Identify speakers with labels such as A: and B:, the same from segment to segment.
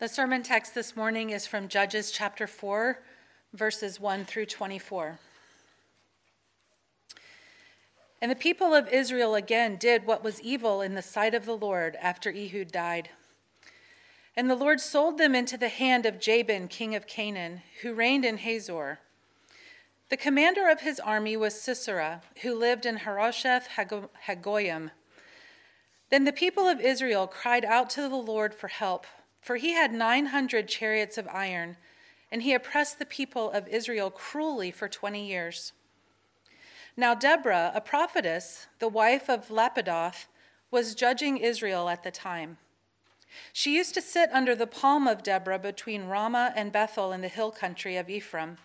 A: The sermon text this morning is from Judges chapter 4, verses 1 through 24. And the people of Israel again did what was evil in the sight of the Lord after Ehud died. And the Lord sold them into the hand of Jabin, king of Canaan, who reigned in Hazor. The commander of his army was Sisera, who lived in Harosheth Hagoyim. Then the people of Israel cried out to the Lord for help for he had 900 chariots of iron, and he oppressed the people of Israel cruelly for 20 years. Now, Deborah, a prophetess, the wife of Lapidoth, was judging Israel at the time. She used to sit under the palm of Deborah between Ramah and Bethel in the hill country of Ephraim,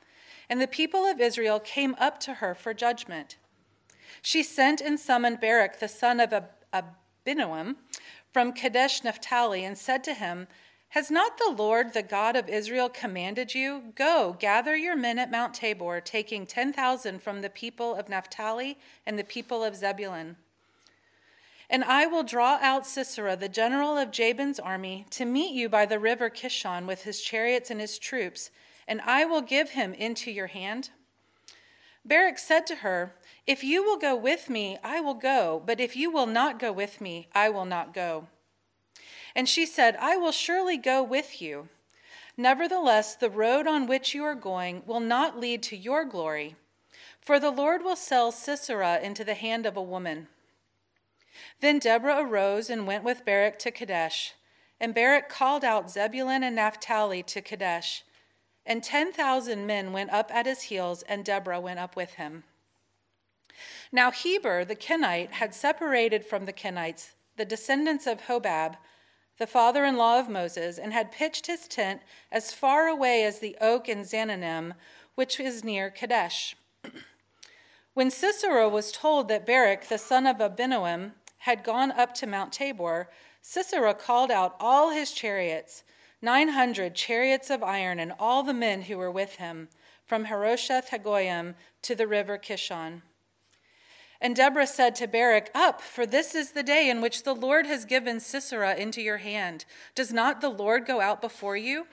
A: and the people of Israel came up to her for judgment. She sent and summoned Barak, the son of Abinoam, from Kadesh Naphtali, and said to him, has not the Lord, the God of Israel, commanded you? Go, gather your men at Mount Tabor, taking 10,000 from the people of Naphtali and the people of Zebulun. And I will draw out Sisera, the general of Jabin's army, to meet you by the river Kishon with his chariots and his troops, and I will give him into your hand. Barak said to her, If you will go with me, I will go, but if you will not go with me, I will not go. And she said, I will surely go with you. Nevertheless, the road on which you are going will not lead to your glory, for the Lord will sell Sisera into the hand of a woman. Then Deborah arose and went with Barak to Kadesh. And Barak called out Zebulun and Naphtali to Kadesh. And 10,000 men went up at his heels, and Deborah went up with him. Now Heber the Kenite had separated from the Kenites, the descendants of Hobab, the father in law of Moses, and had pitched his tent as far away as the oak in Zaanannim, which is near Kadesh. when Sisera was told that Barak, the son of Abinoam, had gone up to Mount Tabor, Sisera called out all his chariots, 900 chariots of iron, and all the men who were with him, from Harosheth Hagoyim to the river Kishon. And Deborah said to Barak, Up, for this is the day in which the Lord has given Sisera into your hand. Does not the Lord go out before you?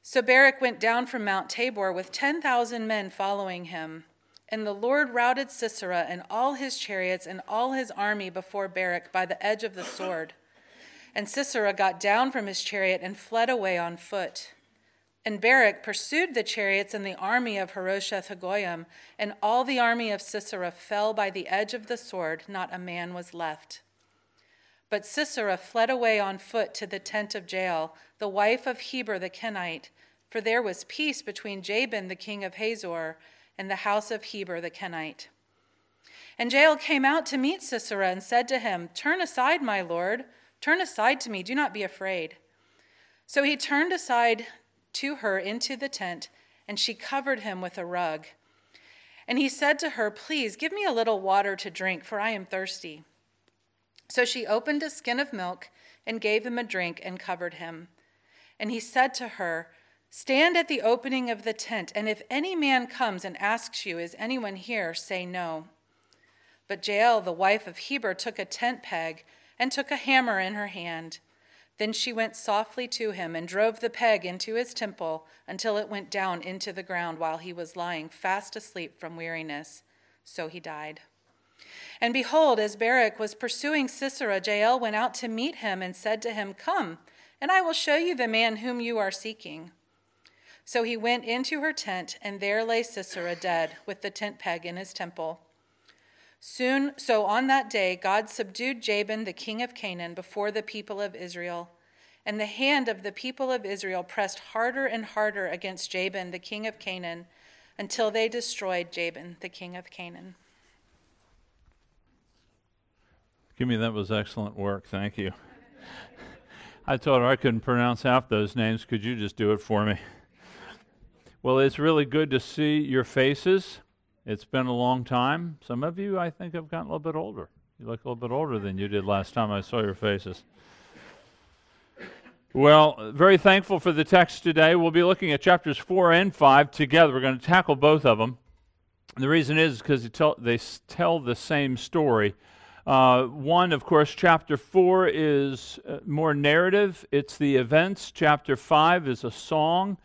A: So Barak went down from Mount Tabor with 10,000 men following him. And the Lord routed Sisera and all his chariots and all his army before Barak by the edge of the sword. And Sisera got down from his chariot and fled away on foot. And Barak pursued the chariots and the army of Harosheth Hagoyim, and all the army of Sisera fell by the edge of the sword, not a man was left. But Sisera fled away on foot to the tent of Jael, the wife of Heber the Kenite, for there was peace between Jabin the king of Hazor and the house of Heber the Kenite. And Jael came out to meet Sisera and said to him, Turn aside, my lord, turn aside to me, do not be afraid. So he turned aside to her into the tent, and she covered him with a rug. And he said to her, Please give me a little water to drink, for I am thirsty. So she opened a skin of milk and gave him a drink and covered him. And he said to her, Stand at the opening of the tent, and if any man comes and asks you, Is anyone here? say no. But Jael, the wife of Heber, took a tent peg and took a hammer in her hand. Then she went softly to him and drove the peg into his temple until it went down into the ground while he was lying fast asleep from weariness. So he died. And behold, as Barak was pursuing Sisera, Jael went out to meet him and said to him, Come, and I will show you the man whom you are seeking. So he went into her tent, and there lay Sisera dead, with the tent peg in his temple. Soon, so on that day, God subdued Jabin, the king of Canaan, before the people of Israel. And the hand of the people of Israel pressed harder and harder against Jabin, the king of Canaan, until they destroyed Jabin, the king of Canaan.
B: Give me that was excellent work. Thank you. I told her I couldn't pronounce half those names. Could you just do it for me? Well, it's really good to see your faces. It's been a long time. Some of you, I think, have gotten a little bit older. You look a little bit older than you did last time I saw your faces. Well, very thankful for the text today. We'll be looking at chapters 4 and 5 together. We're going to tackle both of them. The reason is because they tell, they tell the same story Uh, one, of course, chapter 4 is uh, more narrative, it's the events. Chapter 5 is a song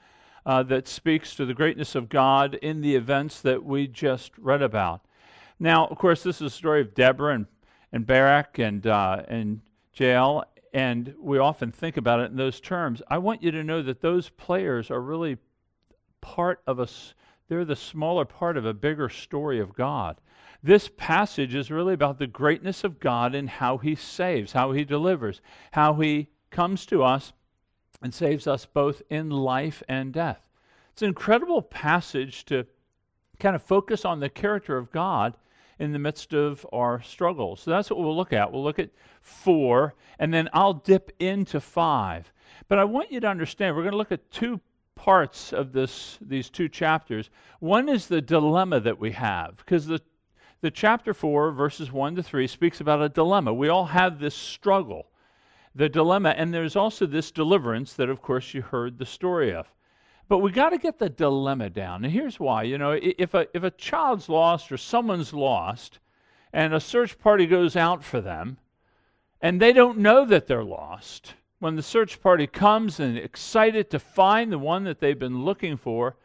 B: uh, that speaks to the greatness of God in the events that we just read about. Now, of course, this is a story of Deborah and, and Barak and, uh, and Jael, and we often think about it in those terms. I want you to know that those players are really part of a, they're the smaller part of a bigger story of God. This passage is really about the greatness of God and how He saves, how He delivers, how He comes to us and saves us both in life and death. It's an incredible passage to kind of focus on the character of God in the midst of our struggles. So that's what we'll look at. We'll look at four, and then I'll dip into five. But I want you to understand we're going to look at two parts of this these two chapters. One is the dilemma that we have, because the the chapter 4, verses 1 to 3, speaks about a dilemma. We all have this struggle, the dilemma, and there's also this deliverance that, of course, you heard the story of. But we got to get the dilemma down. And here's why. You know, if a, if a child's lost or someone's lost, and a search party goes out for them, and they don't know that they're lost, when the search party comes and excited to find the one that they've been looking for,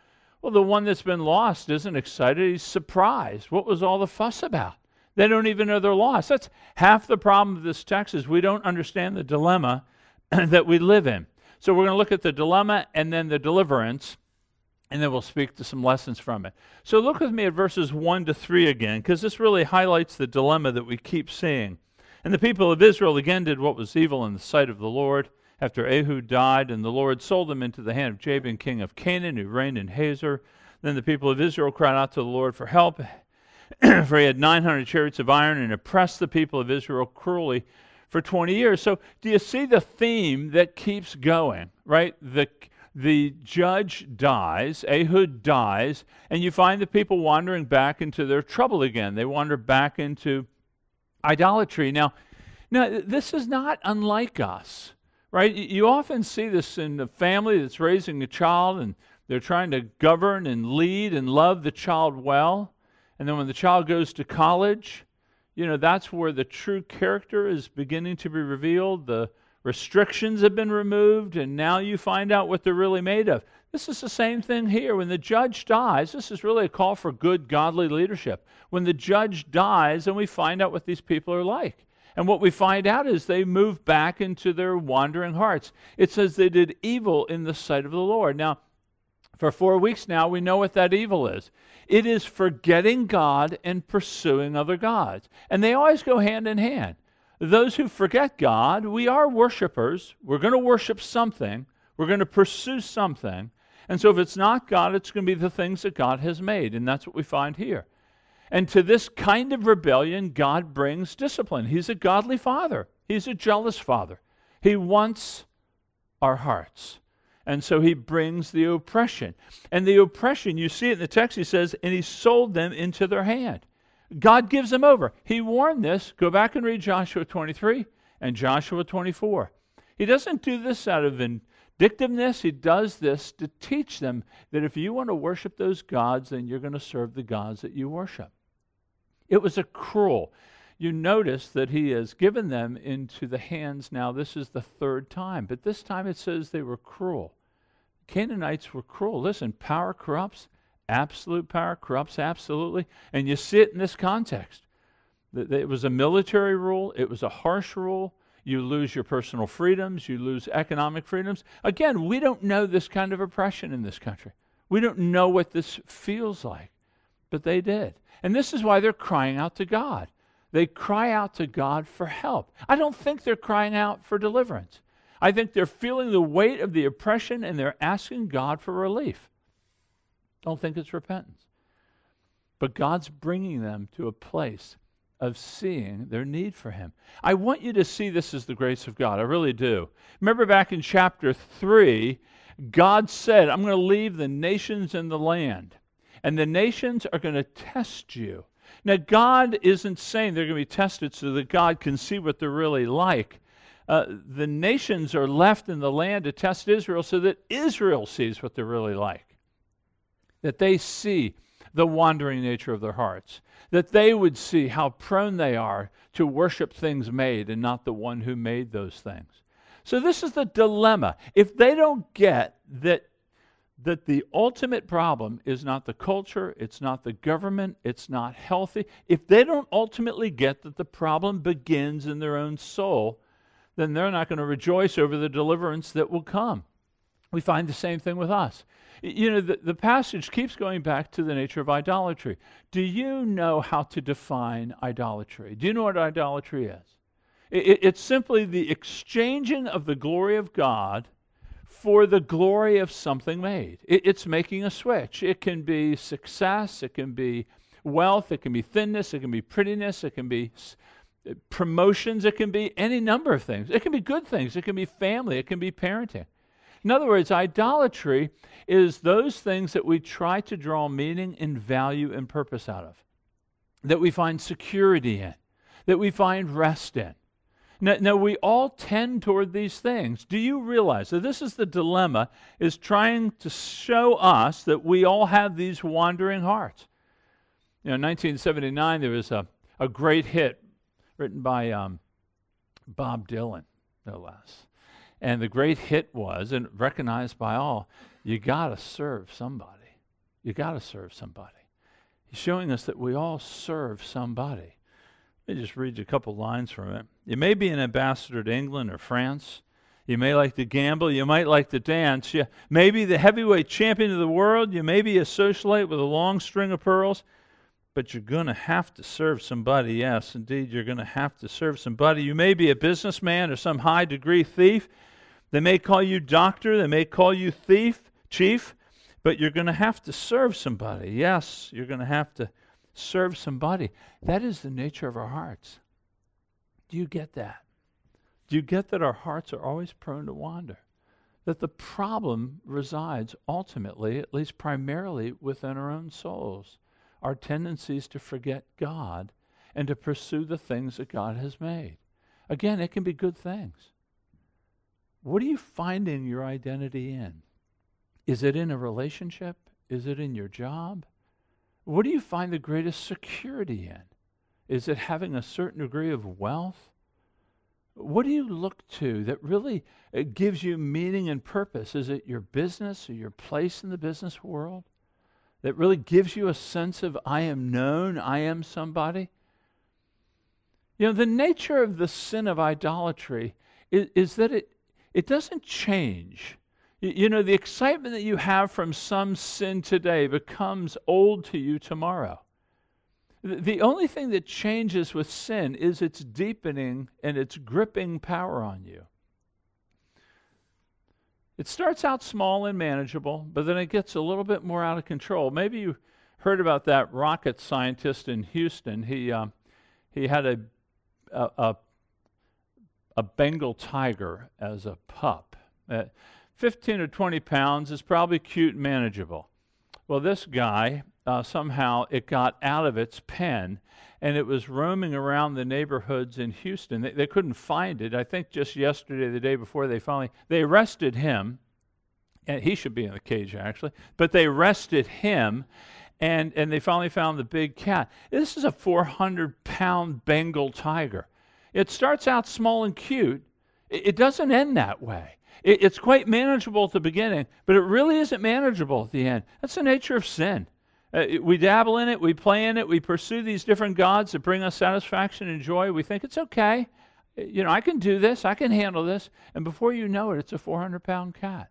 B: well, the one that's been lost isn't excited. He's surprised. What was all the fuss about? They don't even know they're lost. That's half the problem of this text is we don't understand the dilemma that we live in. So we're going to look at the dilemma and then the deliverance, and then we'll speak to some lessons from it. So look with me at verses 1 to 3 again, because this really highlights the dilemma that we keep seeing. And the people of Israel again did what was evil in the sight of the Lord after Ehud died, and the Lord sold them into the hand of Jabin, king of Canaan, who reigned in Hazor. Then the people of Israel cried out to the Lord for help, for he had 900 chariots of iron and oppressed the people of Israel cruelly for 20 years. So, do you see the theme that keeps going, right? The the judge dies, Ehud dies, and you find the people wandering back into their trouble again. They wander back into idolatry. Now, now this is not unlike us right? You often see this in a family that's raising a child and they're trying to govern and lead and love the child well. And then when the child goes to college, you know, that's where the true character is beginning to be revealed. The restrictions have been removed, and now you find out what they're really made of. This is the same thing here. When the judge dies, this is really a call for good, godly leadership. When the judge dies, and we find out what these people are like. And what we find out is they move back into their wandering hearts. It says they did evil in the sight of the Lord. Now, for four weeks now, we know what that evil is it is forgetting God and pursuing other gods. And they always go hand in hand. Those who forget God, we are worshipers. We're going to worship something, we're going to pursue something. And so if it's not God, it's going to be the things that God has made. And that's what we find here. And to this kind of rebellion, God brings discipline. He's a godly father, He's a jealous father. He wants our hearts. And so he brings the oppression. And the oppression, you see it in the text, he says, and he sold them into their hand. God gives them over. He warned this. Go back and read Joshua 23 and Joshua 24. He doesn't do this out of vindictiveness. He does this to teach them that if you want to worship those gods, then you're going to serve the gods that you worship. It was a cruel. You notice that he has given them into the hands now. This is the third time, but this time it says they were cruel. Canaanites were cruel. Listen, power corrupts. Absolute power corrupts absolutely. And you see it in this context. It was a military rule, it was a harsh rule. You lose your personal freedoms, you lose economic freedoms. Again, we don't know this kind of oppression in this country. We don't know what this feels like, but they did. And this is why they're crying out to God. They cry out to God for help. I don't think they're crying out for deliverance. I think they're feeling the weight of the oppression and they're asking God for relief. Don't think it's repentance. But God's bringing them to a place of seeing their need for Him. I want you to see this as the grace of God. I really do. Remember back in chapter 3, God said, I'm going to leave the nations in the land and the nations are going to test you. Now, God isn't saying they're going to be tested so that God can see what they're really like. Uh, the nations are left in the land to test Israel so that Israel sees what they're really like. That they see the wandering nature of their hearts, that they would see how prone they are to worship things made and not the one who made those things. So, this is the dilemma. If they don't get that, that the ultimate problem is not the culture, it's not the government, it's not healthy, if they don't ultimately get that the problem begins in their own soul, then they're not going to rejoice over the deliverance that will come. We find the same thing with us. You know, the, the passage keeps going back to the nature of idolatry. Do you know how to define idolatry? Do you know what idolatry is? It, it's simply the exchanging of the glory of God for the glory of something made. It, it's making a switch. It can be success, it can be wealth, it can be thinness, it can be prettiness, it can be promotions, it can be any number of things. It can be good things, it can be family, it can be parenting. In other words, idolatry is those things that we try to draw meaning and value and purpose out of, that we find security in, that we find rest in. Now, now, we all tend toward these things. Do you realize that this is the dilemma, is trying to show us that we all have these wandering hearts. You know, in 1979, there was a, a great hit written by um, Bob Dylan, no less. And the great hit was, and recognized by all, you got to serve somebody. You got to serve somebody. He's showing us that we all serve somebody. Let me just read you a couple lines from it. You may be an ambassador to England or France. You may like to gamble. You might like to dance. You may be the heavyweight champion of the world. You may be a socialite with a long string of pearls but you're going to have to serve somebody. Yes, indeed, you're going to have to serve somebody. You may be a businessman or some high degree thief. They may call you doctor, they may call you thief, chief, but you're going to have to serve somebody. Yes, you're going to have to serve somebody. That is the nature of our hearts. Do you get that? Do you get that our hearts are always prone to wander? That the problem resides ultimately, at least primarily, within our own souls our tendencies to forget God and to pursue the things that God has made. Again, it can be good things. What are you finding your identity in? Is it in a relationship? Is it in your job? What do you find the greatest security in? Is it having a certain degree of wealth? What do you look to that really uh, gives you meaning and purpose? Is it your business or your place in the business world? That really gives you a sense of, I am known, I am somebody? You know, the nature of the sin of idolatry is, is that it, it doesn't change. You, you know, the excitement that you have from some sin today becomes old to you tomorrow. The, the only thing that changes with sin is its deepening and its gripping power on you. It starts out small and manageable, but then it gets a little bit more out of control. Maybe you heard about that rocket scientist in Houston. He uh, he had a, a, a a Bengal tiger as a pup. At 15 or 20 pounds is probably cute and manageable. Well, this guy uh, somehow it got out of its pen and it was roaming around the neighborhoods in Houston. They, they couldn't find it. I think just yesterday, the day before, they finally they arrested him. And he should be in the cage actually, but they arrested him, and and they finally found the big cat. This is a 400 pound Bengal tiger. It starts out small and cute. It, it doesn't end that way. It, it's quite manageable at the beginning, but it really isn't manageable at the end. That's the nature of sin. Uh, we dabble in it, we play in it, we pursue these different gods that bring us satisfaction and joy. We think it's okay. Uh, you know, I can do this, I can handle this. And before you know it, it's a 400 pound cat.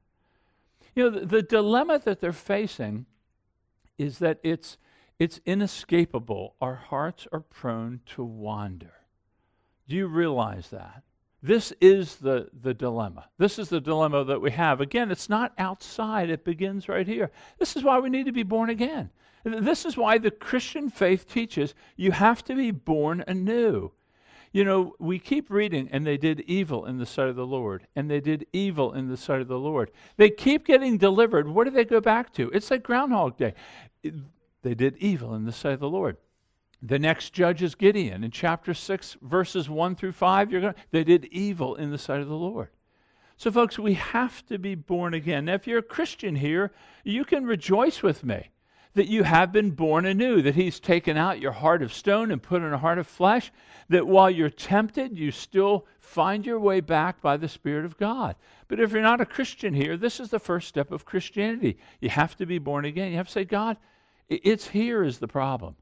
B: You know, the, the dilemma that they're facing is that it's, it's inescapable. Our hearts are prone to wander. Do you realize that? This is the, the dilemma. This is the dilemma that we have. Again, it's not outside, it begins right here. This is why we need to be born again. This is why the Christian faith teaches you have to be born anew. You know, we keep reading, and they did evil in the sight of the Lord, and they did evil in the sight of the Lord. They keep getting delivered. What do they go back to? It's like Groundhog Day. They did evil in the sight of the Lord. The next judge is Gideon. In chapter 6, verses 1 through 5, you're going they did evil in the sight of the Lord. So, folks, we have to be born again. Now, if you're a Christian here, you can rejoice with me that you have been born anew, that He's taken out your heart of stone and put in a heart of flesh, that while you're tempted, you still find your way back by the Spirit of God. But if you're not a Christian here, this is the first step of Christianity. You have to be born again. You have to say, God, it's here is the problem.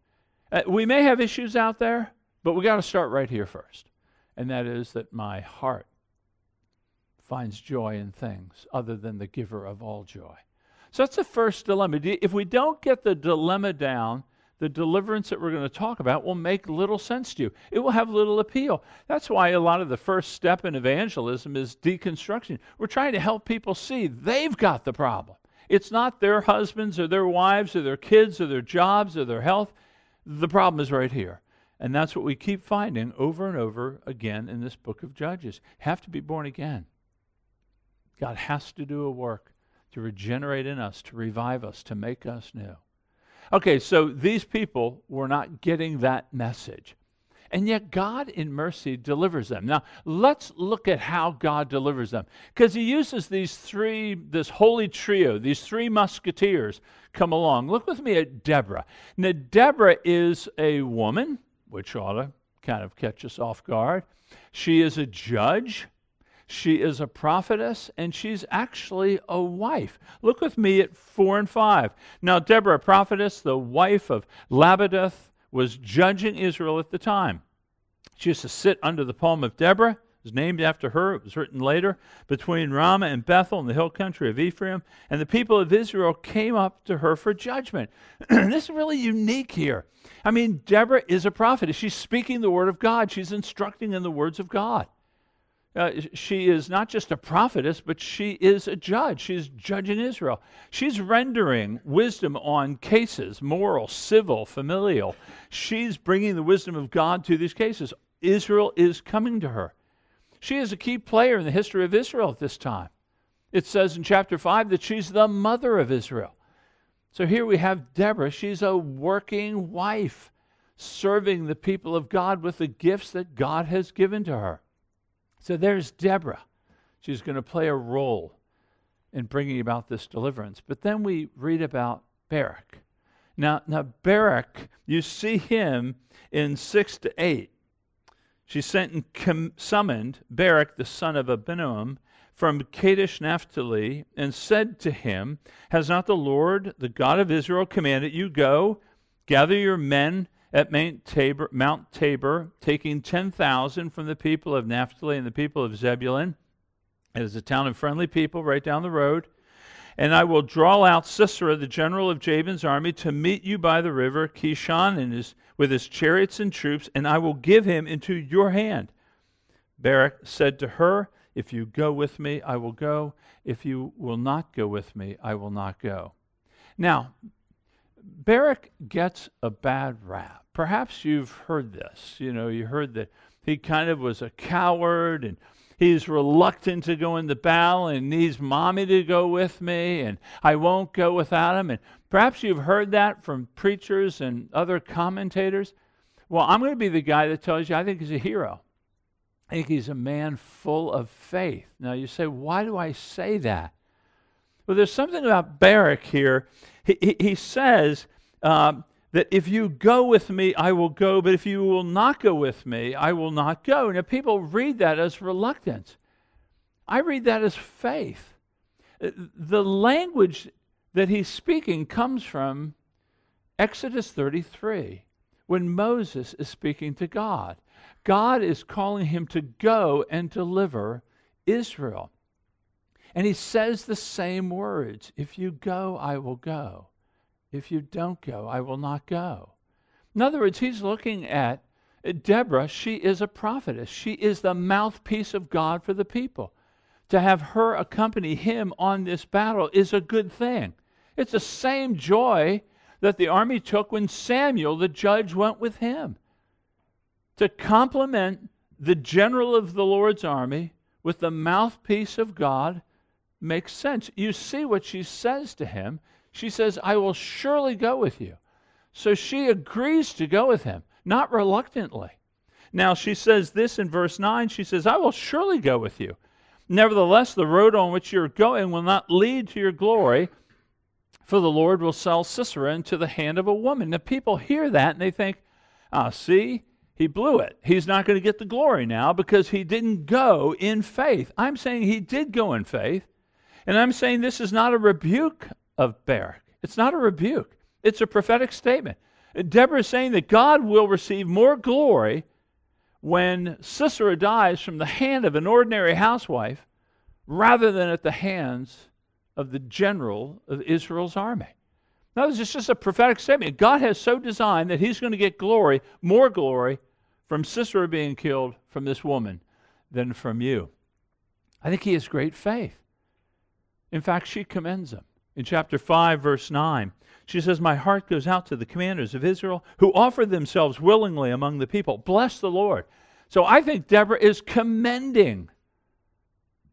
B: Uh, we may have issues out there, but we got to start right here first. And that is that my heart finds joy in things other than the giver of all joy. So that's the first dilemma. If we don't get the dilemma down, the deliverance that we're going to talk about will make little sense to you. It will have little appeal. That's why a lot of the first step in evangelism is deconstruction. We're trying to help people see they've got the problem. It's not their husbands or their wives or their kids or their jobs or their health. The problem is right here. And that's what we keep finding over and over again in this book of Judges. Have to be born again. God has to do a work to regenerate in us, to revive us, to make us new. Okay, so these people were not getting that message. And yet, God in mercy delivers them. Now, let's look at how God delivers them. Because He uses these three, this holy trio, these three musketeers come along. Look with me at Deborah. Now, Deborah is a woman, which ought to kind of catch us off guard. She is a judge. She is a prophetess and she's actually a wife. Look with me at 4 and 5. Now, Deborah, prophetess, the wife of Lapidoth, was judging Israel at the time. She used to sit under the palm of Deborah. It was named after her. It was written later between Ramah and Bethel in the hill country of Ephraim. And the people of Israel came up to her for judgment. this is really unique here. I mean, Deborah is a prophet. She's speaking the word of God, she's instructing in the words of God. Uh, she is not just a prophetess, but she is a judge. She's judging Israel. She's rendering wisdom on cases moral, civil, familial. She's bringing the wisdom of God to these cases. Israel is coming to her. She is a key player in the history of Israel at this time. It says in chapter 5 that she's the mother of Israel. So here we have Deborah. She's a working wife, serving the people of God with the gifts that God has given to her. So there's Deborah. She's going to play a role in bringing about this deliverance. But then we read about Barak. Now, now Barak, you see him in 6 to 8. She sent and com- summoned Barak, the son of Abinoam, from Kadesh Naphtali, and said to him, Has not the Lord, the God of Israel, commanded you, Go, gather your men at Mount Tabor, Mount Tabor taking 10,000 from the people of Naphtali and the people of Zebulun. It is a town of friendly people right down the road. And I will draw out Sisera, the general of Jabin's army, to meet you by the river Kishon and his, with his chariots and troops, and I will give him into your hand. Barak said to her, If you go with me, I will go. If you will not go with me, I will not go. Now, Barak gets a bad rap perhaps you've heard this. You know, you heard that he kind of was a coward and he's reluctant to go into battle and needs mommy to go with me and I won't go without him. And perhaps you've heard that from preachers and other commentators. Well, I'm going to be the guy that tells you I think he's a hero. I think he's a man full of faith. Now you say, why do I say that? Well, there's something about Barak here. He, he, he says, um, that if you go with me, I will go, but if you will not go with me, I will not go. Now, people read that as reluctance. I read that as faith. Uh, the language that he's speaking comes from Exodus 33, when Moses is speaking to God. God is calling him to go and deliver Israel. And he says the same words If you go, I will go. If you don't go, I will not go. In other words, he's looking at Deborah. She is a prophetess, she is the mouthpiece of God for the people. To have her accompany him on this battle is a good thing. It's the same joy that the army took when Samuel, the judge, went with him. To complement the general of the Lord's army with the mouthpiece of God makes sense. You see what she says to him. She says, I will surely go with you. So she agrees to go with him, not reluctantly. Now she says this in verse 9 she says, I will surely go with you. Nevertheless, the road on which you're going will not lead to your glory, for the Lord will sell Sisera into the hand of a woman. The people hear that and they think, ah, see, he blew it. He's not going to get the glory now because he didn't go in faith. I'm saying he did go in faith. And I'm saying this is not a rebuke of Barak. It's not a rebuke, it's a prophetic statement. Deborah is saying that God will receive more glory when Sisera dies from the hand of an ordinary housewife rather than at the hands of the general of Israel's army. Now, this is just a prophetic statement. God has so designed that he's going to get glory, more glory, from Sisera being killed from this woman than from you. I think he has great faith. In fact, she commends him. In chapter 5, verse 9, she says, My heart goes out to the commanders of Israel who offered themselves willingly among the people. Bless the Lord. So I think Deborah is commending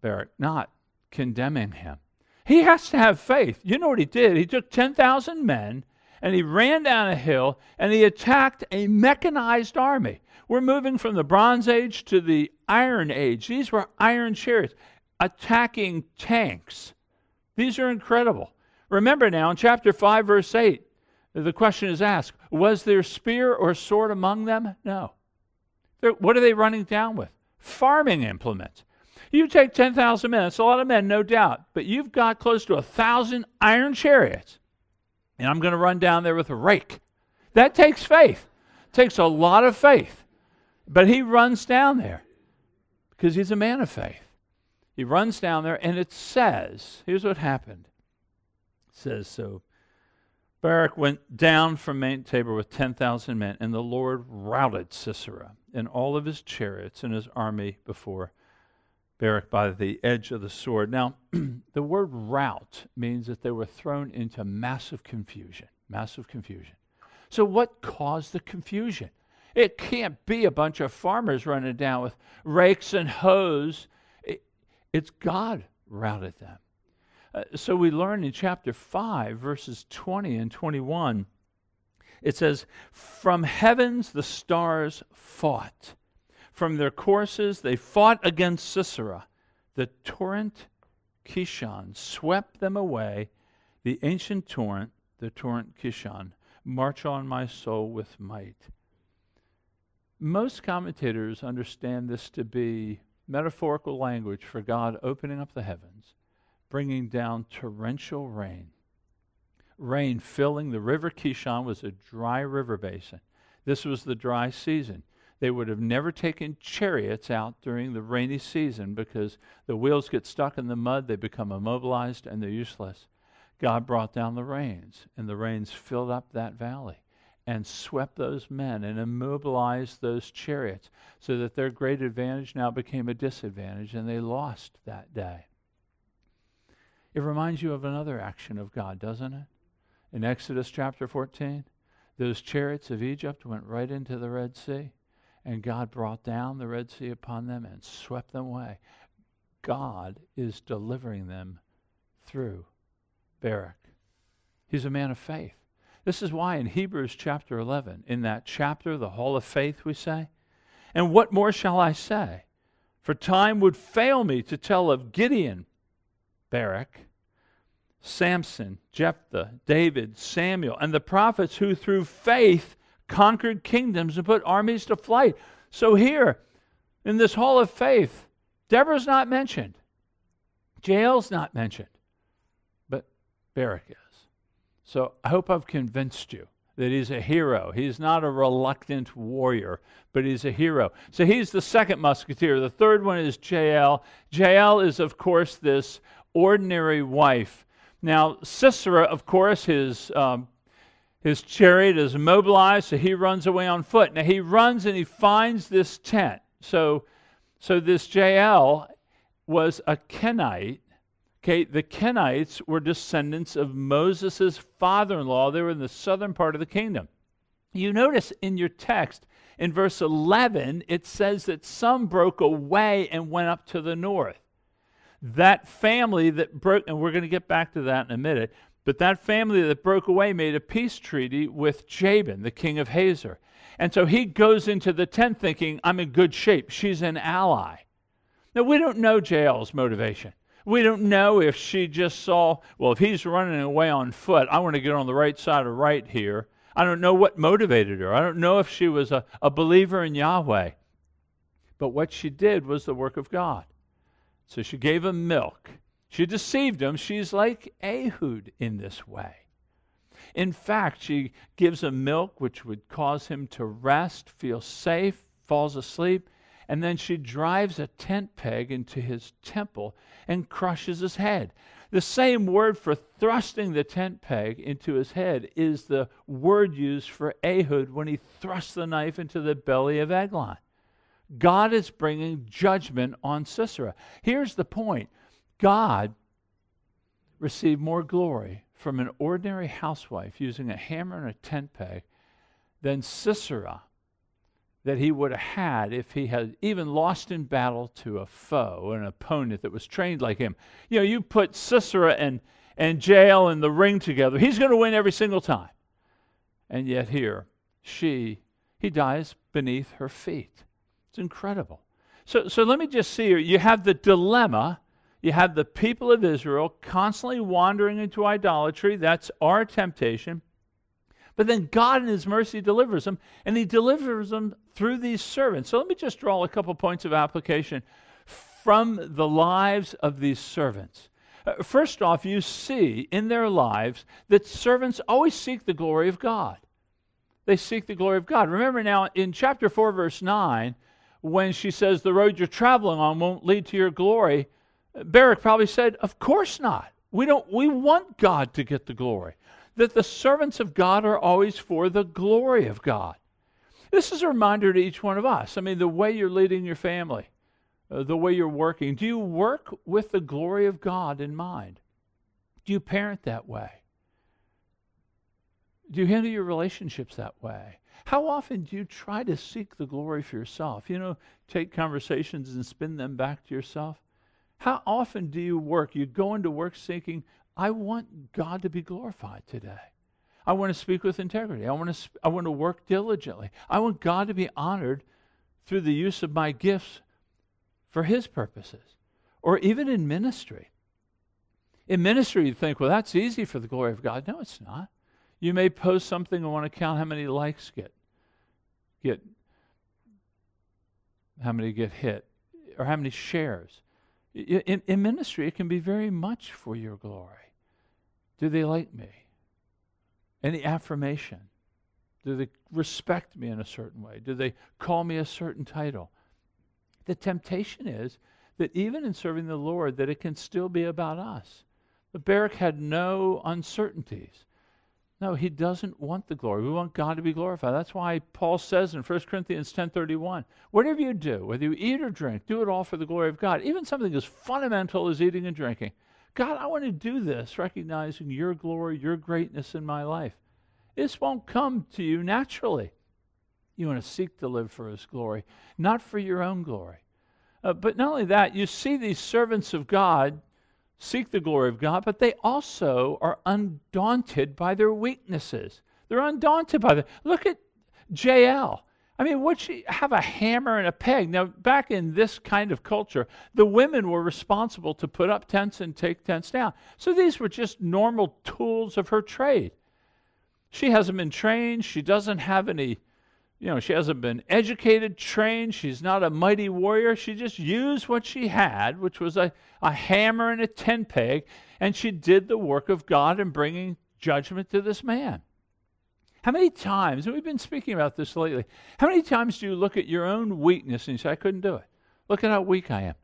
B: Barak, not condemning him. He has to have faith. You know what he did? He took 10,000 men and he ran down a hill and he attacked a mechanized army. We're moving from the Bronze Age to the Iron Age. These were iron chariots attacking tanks. These are incredible. Remember now, in chapter 5, verse 8, the question is asked Was there spear or sword among them? No. They're, what are they running down with? Farming implements. You take 10,000 men, it's a lot of men, no doubt, but you've got close to a thousand iron chariots. And I'm going to run down there with a rake. That takes faith. It takes a lot of faith. But he runs down there because he's a man of faith. He runs down there, and it says, here's what happened. It says, so Barak went down from Mount Tabor with 10,000 men, and the Lord routed Sisera and all of his chariots and his army before Barak by the edge of the sword. Now, the word rout means that they were thrown into massive confusion. Massive confusion. So, what caused the confusion? It can't be a bunch of farmers running down with rakes and hoes it's God routed them. Uh, so we learn in chapter 5, verses 20 and 21, it says, From heavens the stars fought. From their courses they fought against Sisera. The torrent Kishon swept them away. The ancient torrent, the torrent Kishon, march on my soul with might. Most commentators understand this to be metaphorical language for God opening up the heavens, bringing down torrential rain. Rain filling the river Kishon was a dry river basin. This was the dry season. They would have never taken chariots out during the rainy season because the wheels get stuck in the mud, they become immobilized, and they're useless. God brought down the rains, and the rains filled up that valley and swept those men and immobilized those chariots so that their great advantage now became a disadvantage and they lost that day. It reminds you of another action of God, doesn't it? In Exodus chapter 14, those chariots of Egypt went right into the Red Sea, and God brought down the Red Sea upon them and swept them away. God is delivering them through Barak. He's a man of faith. This is why in Hebrews chapter 11, in that chapter, the Hall of Faith, we say, And what more shall I say? For time would fail me to tell of Gideon, Barak, Samson, Jephthah, David, Samuel, and the prophets who through faith conquered kingdoms and put armies to flight. So here, in this Hall of Faith, Deborah's not mentioned. Jael's not mentioned, but Barak is. So I hope I've convinced you that he's a hero. He's not a reluctant warrior, but he's a hero. So he's the second musketeer. The third one is Jael. Jael is, of course, this ordinary wife. Now, Sisera, of course, his, um, his chariot is immobilized, so he runs away on foot. Now, he runs and he finds this tent. So, so this Jael was a Kenite Okay, the Kenites were descendants of Moses' father in law. They were in the southern part of the kingdom. You notice in your text, in verse 11, it says that some broke away and went up to the north. That family that broke, and we're going to get back to that in a minute, but that family that broke away made a peace treaty with Jabin, the king of Hazor. And so he goes into the tent thinking, I'm in good shape. She's an ally. Now, we don't know Jael's motivation. We don't know if she just saw, well, if he's running away on foot, I want to get on the right side of right here. I don't know what motivated her. I don't know if she was a, a believer in Yahweh. But what she did was the work of God. So she gave him milk. She deceived him. She's like Ehud in this way. In fact, she gives him milk which would cause him to rest, feel safe, falls asleep, and then she drives a tent peg into his temple and crushes his head. The same word for thrusting the tent peg into his head is the word used for Ehud when he thrusts the knife into the belly of Eglon. God is bringing judgment on Sisera. Here's the point God received more glory from an ordinary housewife using a hammer and a tent peg than Sisera that he would have had if he had even lost in battle to a foe, an opponent that was trained like him. You know, you put Sisera and, and Jael in the ring together, he's going to win every single time. And yet here, she, he dies beneath her feet. It's incredible. So, so let me just see here. You have the dilemma. You have the people of Israel constantly wandering into idolatry. That's our temptation. But then God in His mercy delivers them, and He delivers them through these servants. So let me just draw a couple points of application from the lives of these servants. Uh, first off, you see in their lives that servants always seek the glory of God. They seek the glory of God. Remember now in chapter 4, verse 9, when she says, The road you're traveling on won't lead to your glory, Barak probably said, Of course not. We don't we want God to get the glory that the servants of God are always for the glory of God. This is a reminder to each one of us. I mean, the way you're leading your family, uh, the way you're working, do you work with the glory of God in mind? Do you parent that way? Do you handle your relationships that way? How often do you try to seek the glory for yourself? You know, take conversations and spin them back to yourself. How often do you work? You go into work seeking, I want God to be glorified today. I want to speak with integrity. I want to, sp- I want to work diligently. I want God to be honored through the use of my gifts for His purposes, or even in ministry. In ministry, you think, well, that's easy for the glory of God. No, it's not. You may post something and want to count how many likes get, get, how many get hit, or how many shares. In, in ministry, it can be very much for your glory. Do they like me? Any affirmation? Do they respect me in a certain way? Do they call me a certain title? The temptation is that even in serving the Lord, that it can still be about us. But Barak had no uncertainties. No, he doesn't want the glory. We want God to be glorified. That's why Paul says in 1 Corinthians 10:31, whatever you do, whether you eat or drink, do it all for the glory of God. Even something as fundamental as eating and drinking. God, I want to do this, recognizing your glory, your greatness in my life. This won't come to you naturally. You want to seek to live for His glory, not for your own glory. Uh, but not only that, you see these servants of God seek the glory of God, but they also are undaunted by their weaknesses. They're undaunted by them. Look at Jael. I mean, would she have a hammer and a peg? Now, back in this kind of culture, the women were responsible to put up tents and take tents down. So these were just normal tools of her trade. She hasn't been trained. She doesn't have any, you know, she hasn't been educated, trained. She's not a mighty warrior. She just used what she had, which was a, a hammer and a tent peg, and she did the work of God in bringing judgment to this man. How many times, and we've been speaking about this lately, how many times do you look at your own weakness and you say, I couldn't do it? Look at how weak I am.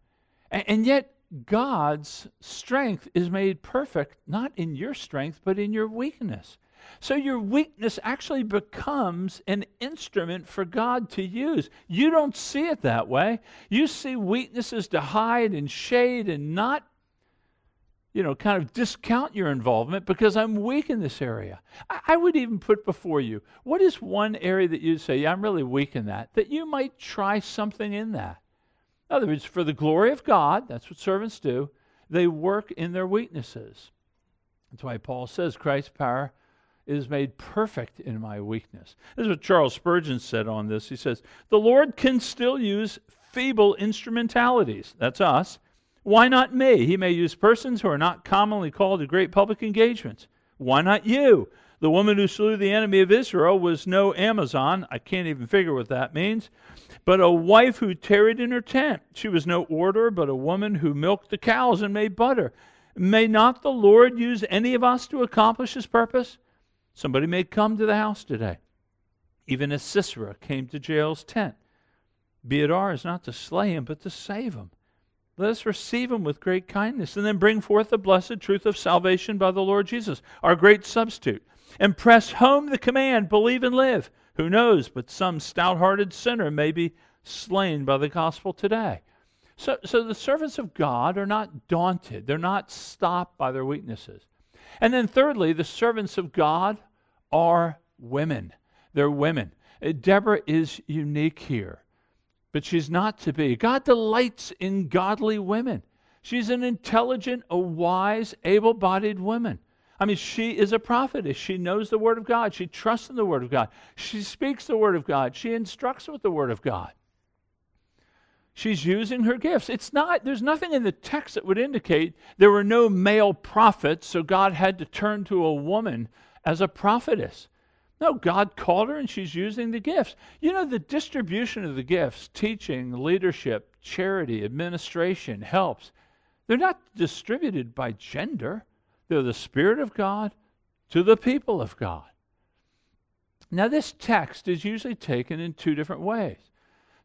B: And, and yet, God's strength is made perfect not in your strength, but in your weakness. So your weakness actually becomes an instrument for God to use. You don't see it that way. You see weaknesses to hide and shade and not you know, kind of discount your involvement because I'm weak in this area. I, I, would even put before you what is one area that you'd say, yeah, I'm really weak in that, that you might try something in that. In other words, for the glory of God, that's what servants do, they work in their weaknesses. That's why Paul says Christ's power is made perfect in my weakness. This is what Charles Spurgeon said on this. He says, The Lord can still use feeble instrumentalities, that's us, Why not me? He may use persons who are not commonly called to great public engagements. Why not you? The woman who slew the enemy of Israel was no Amazon. I can't even figure what that means. But a wife who tarried in her tent. She was no order, but a woman who milked the cows and made butter. May not the Lord use any of us to accomplish his purpose? Somebody may come to the house today, even as Sisera came to Jael's tent. Be it ours not to slay him, but to save him. Let us receive him with great kindness, and then bring forth the blessed truth of salvation by the Lord Jesus, our great substitute and press home the command believe and live. Who knows, but some stout hearted sinner may be slain by the gospel today. So, so the servants of God are not daunted, they're not stopped by their weaknesses. And then, thirdly, the servants of God are women. They're women. Uh, Deborah is unique here, but she's not to be. God delights in godly women. She's an intelligent, a wise, able bodied woman. I mean, she is a prophetess. She knows the Word of God. She trusts in the Word of God. She speaks the Word of God. She instructs with the Word of God. She's using her gifts. It's not, there's nothing in the text that would indicate there were no male prophets, so God had to turn to a woman as a prophetess. No, God called her and she's using the gifts. You know, the distribution of the gifts, teaching, leadership, charity, administration, helps, they're not distributed by gender. They're the Spirit of God to the people of God. Now, this text is usually taken in two different ways.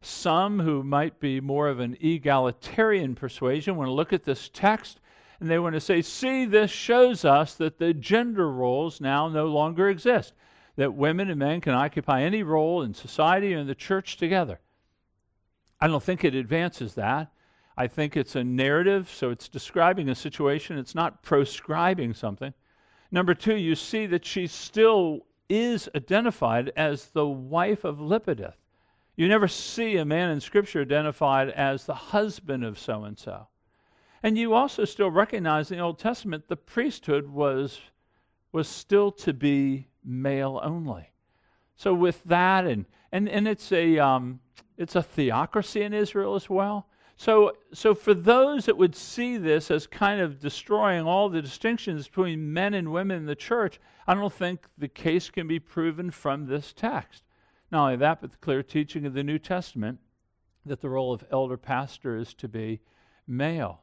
B: Some who might be more of an egalitarian persuasion want to look at this text and they want to say, see, this shows us that the gender roles now no longer exist, that women and men can occupy any role in society or in the church together. I don't think it advances that. I think it's a narrative, so it's describing a situation, it's not proscribing something. Number two, you see that she still is identified as the wife of Lapidoth. You never see a man in Scripture identified as the husband of so and so. And you also still recognize in the Old Testament the priesthood was, was still to be male only. So with that, and, and, and it's, a, um, it's a theocracy in Israel as well. So, so for those that would see this as kind of destroying all the distinctions between men and women in the church, I don't think the case can be proven from this text. Not only that, but the clear teaching of the New Testament that the role of elder pastor is to be male.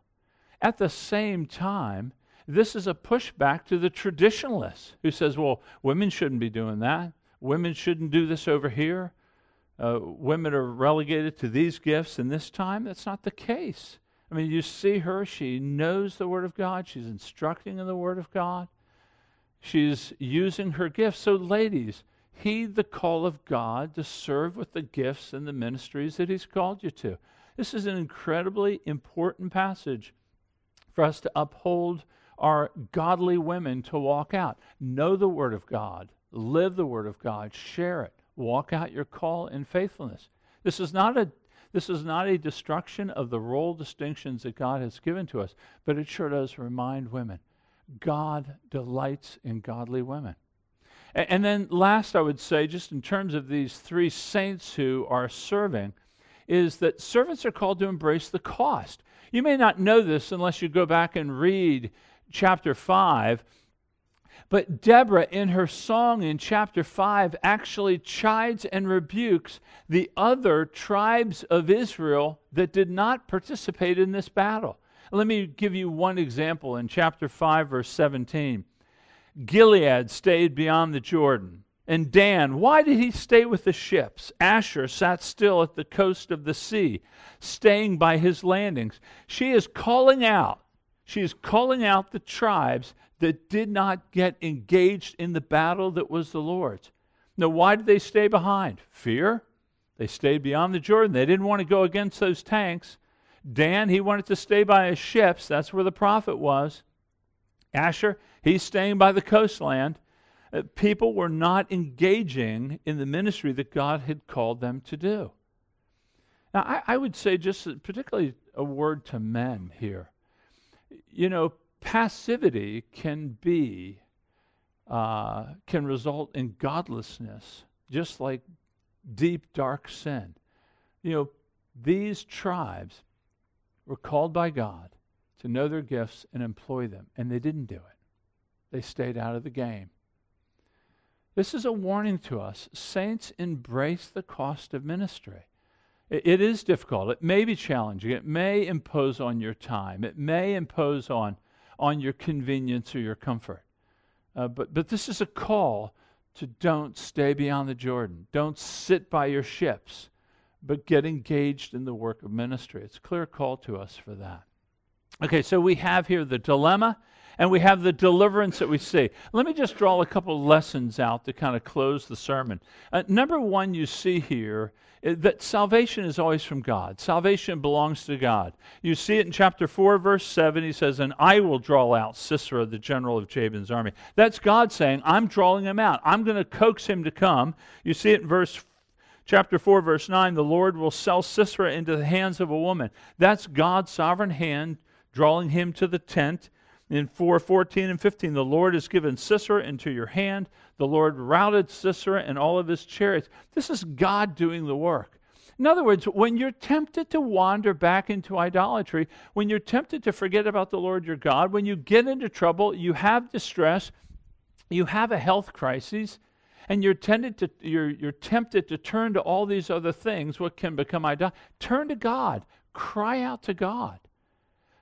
B: At the same time, this is a pushback to the traditionalist who says, well, women shouldn't be doing that. Women shouldn't do this over here uh, women are relegated to these gifts and this time. That's not the case. I mean, you see her, she knows the Word of God, she's instructing in the Word of God, she's using her gifts. So, ladies, heed the call of God to serve with the gifts and the ministries that He's called you to. This is an incredibly important passage for us to uphold our godly women to walk out. Know the Word of God, live the Word of God, share it. Walk out your call in faithfulness. This is not a this is not a destruction of the role distinctions that God has given to us, but it sure does remind women God delights in godly women. And, and then, last, I would say, just in terms of these three saints who are serving, is that servants are called to embrace the cost. You may not know this unless you go back and read chapter 5 but Deborah, in her song in chapter 5, actually chides and rebukes the other tribes of Israel that did not participate in this battle. Let me give you one example in chapter 5, verse 17. Gilead stayed beyond the Jordan. And Dan, why did he stay with the ships? Asher sat still at the coast of the sea, staying by his landings. She is calling out, she is calling out the tribes that did not get engaged in the battle that was the Lord's. Now, why did they stay behind? Fear. They stayed beyond the Jordan. They didn't want to go against those tanks. Dan, he wanted to stay by his ships. That's where the profit was. Asher, he's staying by the coastland. Uh, people were not engaging in the ministry that God had called them to do. Now, I, I would say, just particularly a word to men here. You know, passivity can be, uh, can result in godlessness, just like deep, dark sin. You know, these tribes were called by God to know their gifts and employ them. And they didn't do it, they stayed out of the game. This is a warning to us. Saints embrace the cost of ministry. It, is difficult. It may be challenging. It may impose on your time. It may impose on, on your convenience or your comfort. Uh, but, but this is a call to don't stay beyond the Jordan. Don't sit by your ships, but get engaged in the work of ministry. It's a clear call to us for that. Okay, so we have here the dilemma and we have the deliverance that we see. Let me just draw a couple lessons out to kind of close the sermon. Uh, number one, you see here uh, that salvation is always from God. Salvation belongs to God. You see it in chapter 4, verse 7. He says, And I will draw out Sisera, the general of Jabin's army. That's God saying, I'm drawing him out. I'm going to coax him to come. You see it in verse chapter 4 verse 9 the lord will sell sisera into the hands of a woman that's god's sovereign hand drawing him to the tent in 4 14 and 15, the Lord has given Sisera into your hand. The Lord routed Sisera and all of his chariots. This is God doing the work. In other words, when you're tempted to wander back into idolatry, when you're tempted to forget about the Lord your God, when you get into trouble, you have distress, you have a health crisis, and you're, to, you're, you're tempted to turn to all these other things, what can become idolatry, turn to God. Cry out to God.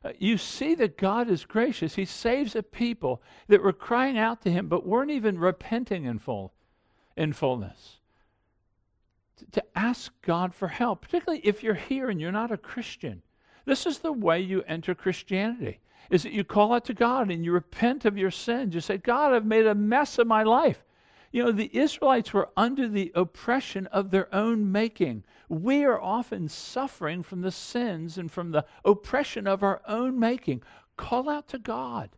B: Uh, you see that God is gracious. He saves a people that were crying out to Him but weren't even repenting in full, in fullness. to ask God for help, particularly if you're here and you're not a Christian. This is the way you enter Christianity. Is that you call out to God and you repent of your sins. You say, God, I've made a mess of my life. You know, the Israelites were under the oppression of their own making. We are often suffering from the sins and from the oppression of our own making. Call out to God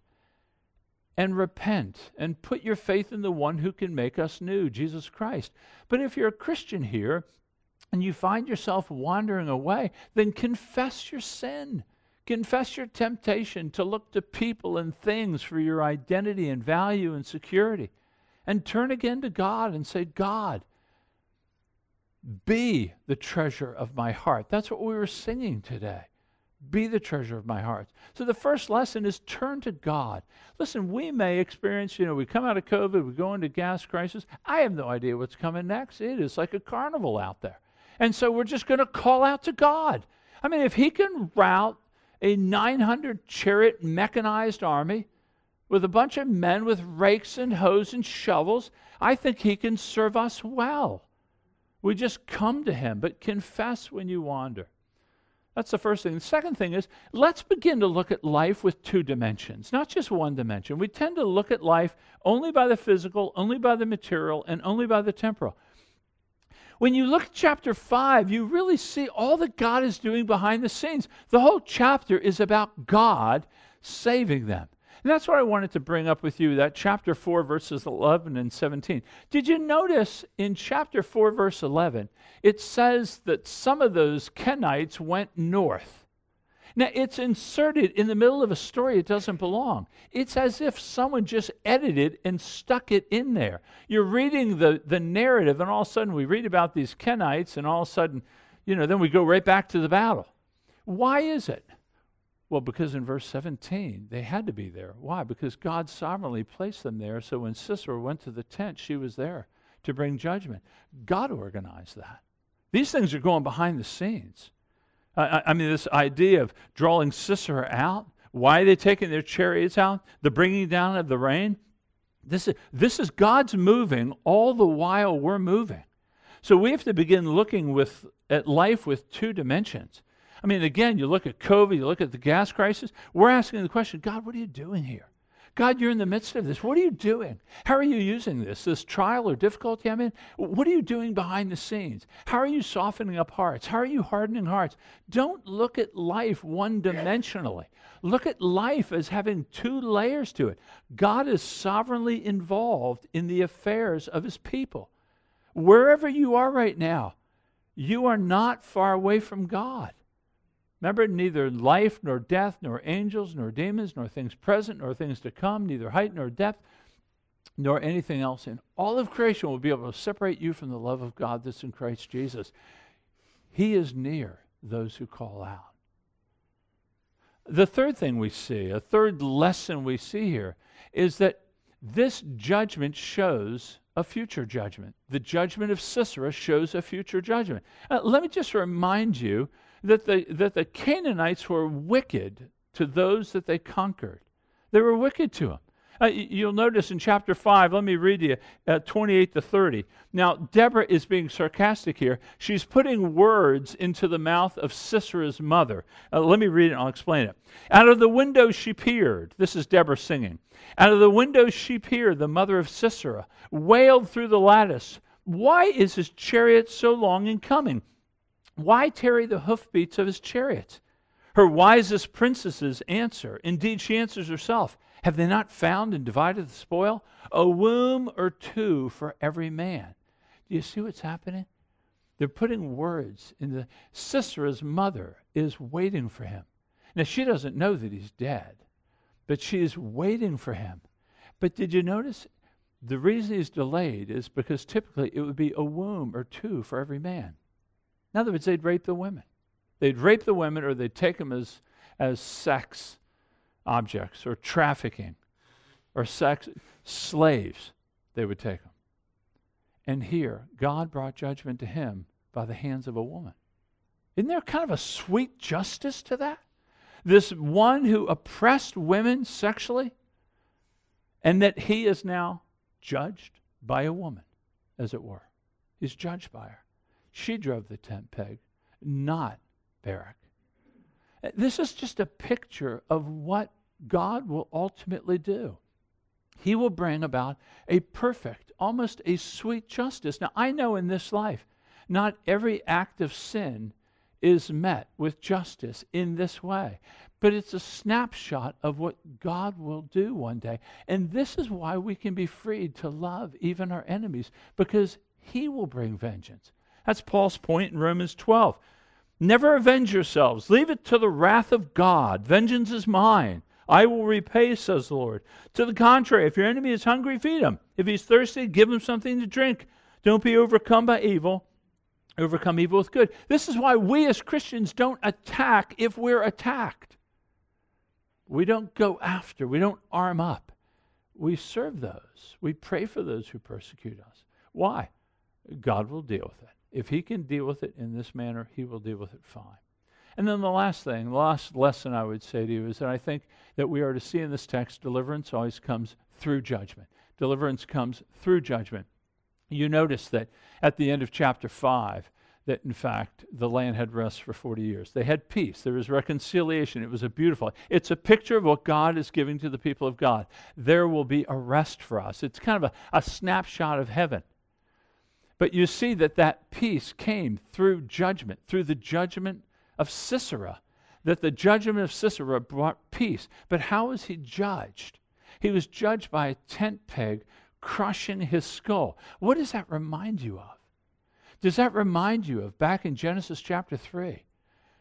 B: and repent and put your faith in the one who can make us new, Jesus Christ. But if you're a Christian here and you find yourself wandering away, then confess your sin. Confess your temptation to look to people and things for your identity and value and security and turn again to God and say, God, be the treasure of my heart. That's what we were singing today. Be the treasure of my heart. So the first lesson is turn to God. Listen, we may experience, you know, we come out of COVID, we go into gas crisis. I have no idea what's coming next. It is like a carnival out there. And so we're just going to call out to God. I mean, if He can rout a 900 chariot mechanized army with a bunch of men with rakes and hoes and shovels, I think he can serve us well. We just come to him, but confess when you wander. That's the first thing. The second thing is let's begin to look at life with two dimensions, not just one dimension. We tend to look at life only by the physical, only by the material, and only by the temporal. When you look at chapter 5, you really see all that God is doing behind the scenes. The whole chapter is about God saving them. And that's what I wanted to bring up with you, that chapter 4, verses 11 and 17. Did you notice in chapter 4, verse 11, it says that some of those Kenites went north? Now, it's inserted in the middle of a story it doesn't belong. It's as if someone just edited and stuck it in there. You're reading the, the narrative, and all of a sudden we read about these Kenites, and all of a sudden, you know, then we go right back to the battle. Why is it? Well, because in verse 17, they had to be there. Why? Because God sovereignly placed them there. So when Sisera went to the tent, she was there to bring judgment. God organized that. These things are going behind the scenes. I, I mean, this idea of drawing Sisera out, why are they taking their chariots out, the bringing down of the rain. This is, this is God's moving all the while we're moving. So we have to begin looking with, at life with two dimensions. I mean, again, you look at COVID, you look at the gas crisis. We're asking the question God, what are you doing here? God, you're in the midst of this. What are you doing? How are you using this? This trial or difficulty I'm in? What are you doing behind the scenes? How are you softening up hearts? How are you hardening hearts? Don't look at life one dimensionally. Look at life as having two layers to it. God is sovereignly involved in the affairs of his people. Wherever you are right now, you are not far away from God. Remember, neither life, nor death, nor angels, nor demons, nor things present, nor things to come, neither height nor depth, nor anything else in all of creation will be able to separate you from the love of God that's in Christ Jesus. He is near those who call out. The third thing we see, a third lesson we see here, is that this judgment shows a future judgment. The judgment of Sisera shows a future judgment. Uh, let me just remind you that the, that the Canaanites were wicked to those that they conquered. They were wicked to them. Uh, you'll notice in chapter 5, let me read to you uh, 28 to 30. Now, Deborah is being sarcastic here. She's putting words into the mouth of Sisera's mother. Uh, let me read it I'll explain it. Out of the window she peered. This is Deborah singing. Out of the window she peered, the mother of Sisera, wailed through the lattice. Why is his chariot so long in coming? Why tarry the hoofbeats of his chariot? Her wisest princesses answer. Indeed, she answers herself. Have they not found and divided the spoil? A womb or two for every man. Do you see what's happening? They're putting words in the Sisera's mother is waiting for him. Now she doesn't know that he's dead, but she is waiting for him. But did you notice the reason he's delayed is because typically it would be a womb or two for every man. In other words, they'd rape the women. They'd rape the women or they'd take them as, as sex objects or trafficking or sex slaves they would take them and here god brought judgment to him by the hands of a woman. Isn't there kind of a sweet justice to that? This one who oppressed women sexually and that he is now judged by a woman as it were. He's judged by her she drove the tent peg not barak this is just a picture of what God will ultimately do. He will bring about a perfect, almost a sweet justice. Now, I know in this life, not every act of sin is met with justice in this way, but it's a snapshot of what God will do one day. And this is why we can be freed to love even our enemies, because He will bring vengeance. That's Paul's point in Romans 12. Never avenge yourselves. Leave it to the wrath of God. Vengeance is mine. I will repay, says the Lord. To the contrary, if your enemy is hungry, feed him. If he's thirsty, give him something to drink. Don't be overcome by evil. Overcome evil with good. This is why we as Christians don't attack if we're attacked. We don't go after, we don't arm up. We serve those. We pray for those who persecute us. Why? God will deal with it. If he can deal with it in this manner, he will deal with it fine. And then the last thing, the last lesson I would say to you is that I think that we are to see in this text deliverance always comes through judgment. Deliverance comes through judgment. You notice that at the end of chapter 5, that in fact the land had rest for 40 years. They had peace. There was reconciliation. It was a beautiful. It's a picture of what God is giving to the people of God. There will be a rest for us. It's kind of a, a snapshot of heaven. But you see that that peace came through judgment, through the judgment of Sisera, that the judgment of Sisera brought peace. But how was he judged? He was judged by a tent peg crushing his skull. What does that remind you of? Does that remind you of back in Genesis chapter 3?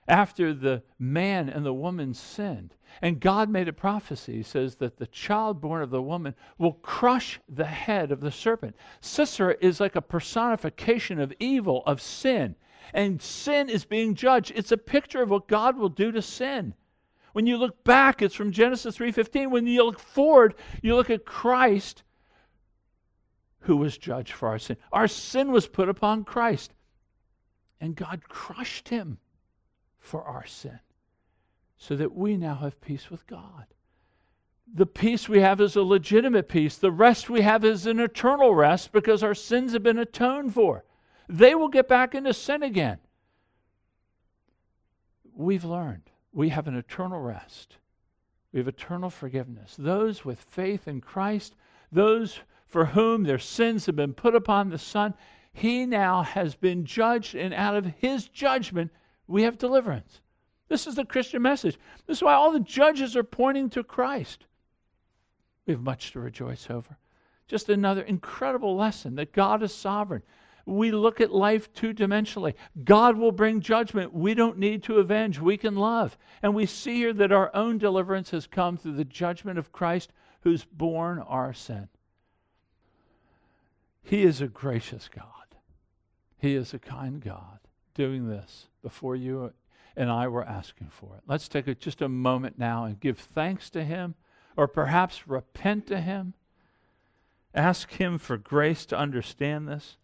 B: After the man and the woman sinned, and God made a prophecy, he says that the child born of the woman will crush the head of the serpent. Sisera is like a personification of evil, of sin. And sin is being judged. It's a picture of what God will do to sin. When you look back, it's from Genesis 3:15. When you look forward, you look at Christ who was judged for our sin. Our sin was put upon Christ. And God crushed him for our sin so that we now have peace with God. The peace we have is a legitimate peace. The rest we have is an eternal rest because our sins have been atoned for. They will get back into sin again. We've learned we have an eternal rest. We have eternal forgiveness. Those with faith in Christ, those for whom their sins have been put upon the Son, he now has been judged, and out of his judgment, we have deliverance. This is the Christian message. This is why all the judges are pointing to Christ. We have much to rejoice over. Just another incredible lesson that God is sovereign. We look at life two dimensionally. God will bring judgment. We don't need to avenge, we can love. And we see here that our own deliverance has come through the judgment of Christ who's borne our sin. He is a gracious God, He is a kind God doing this before you and I were asking for it. Let's take a, just a moment now and give thanks to Him, or perhaps repent to Him. Ask Him for grace to understand this.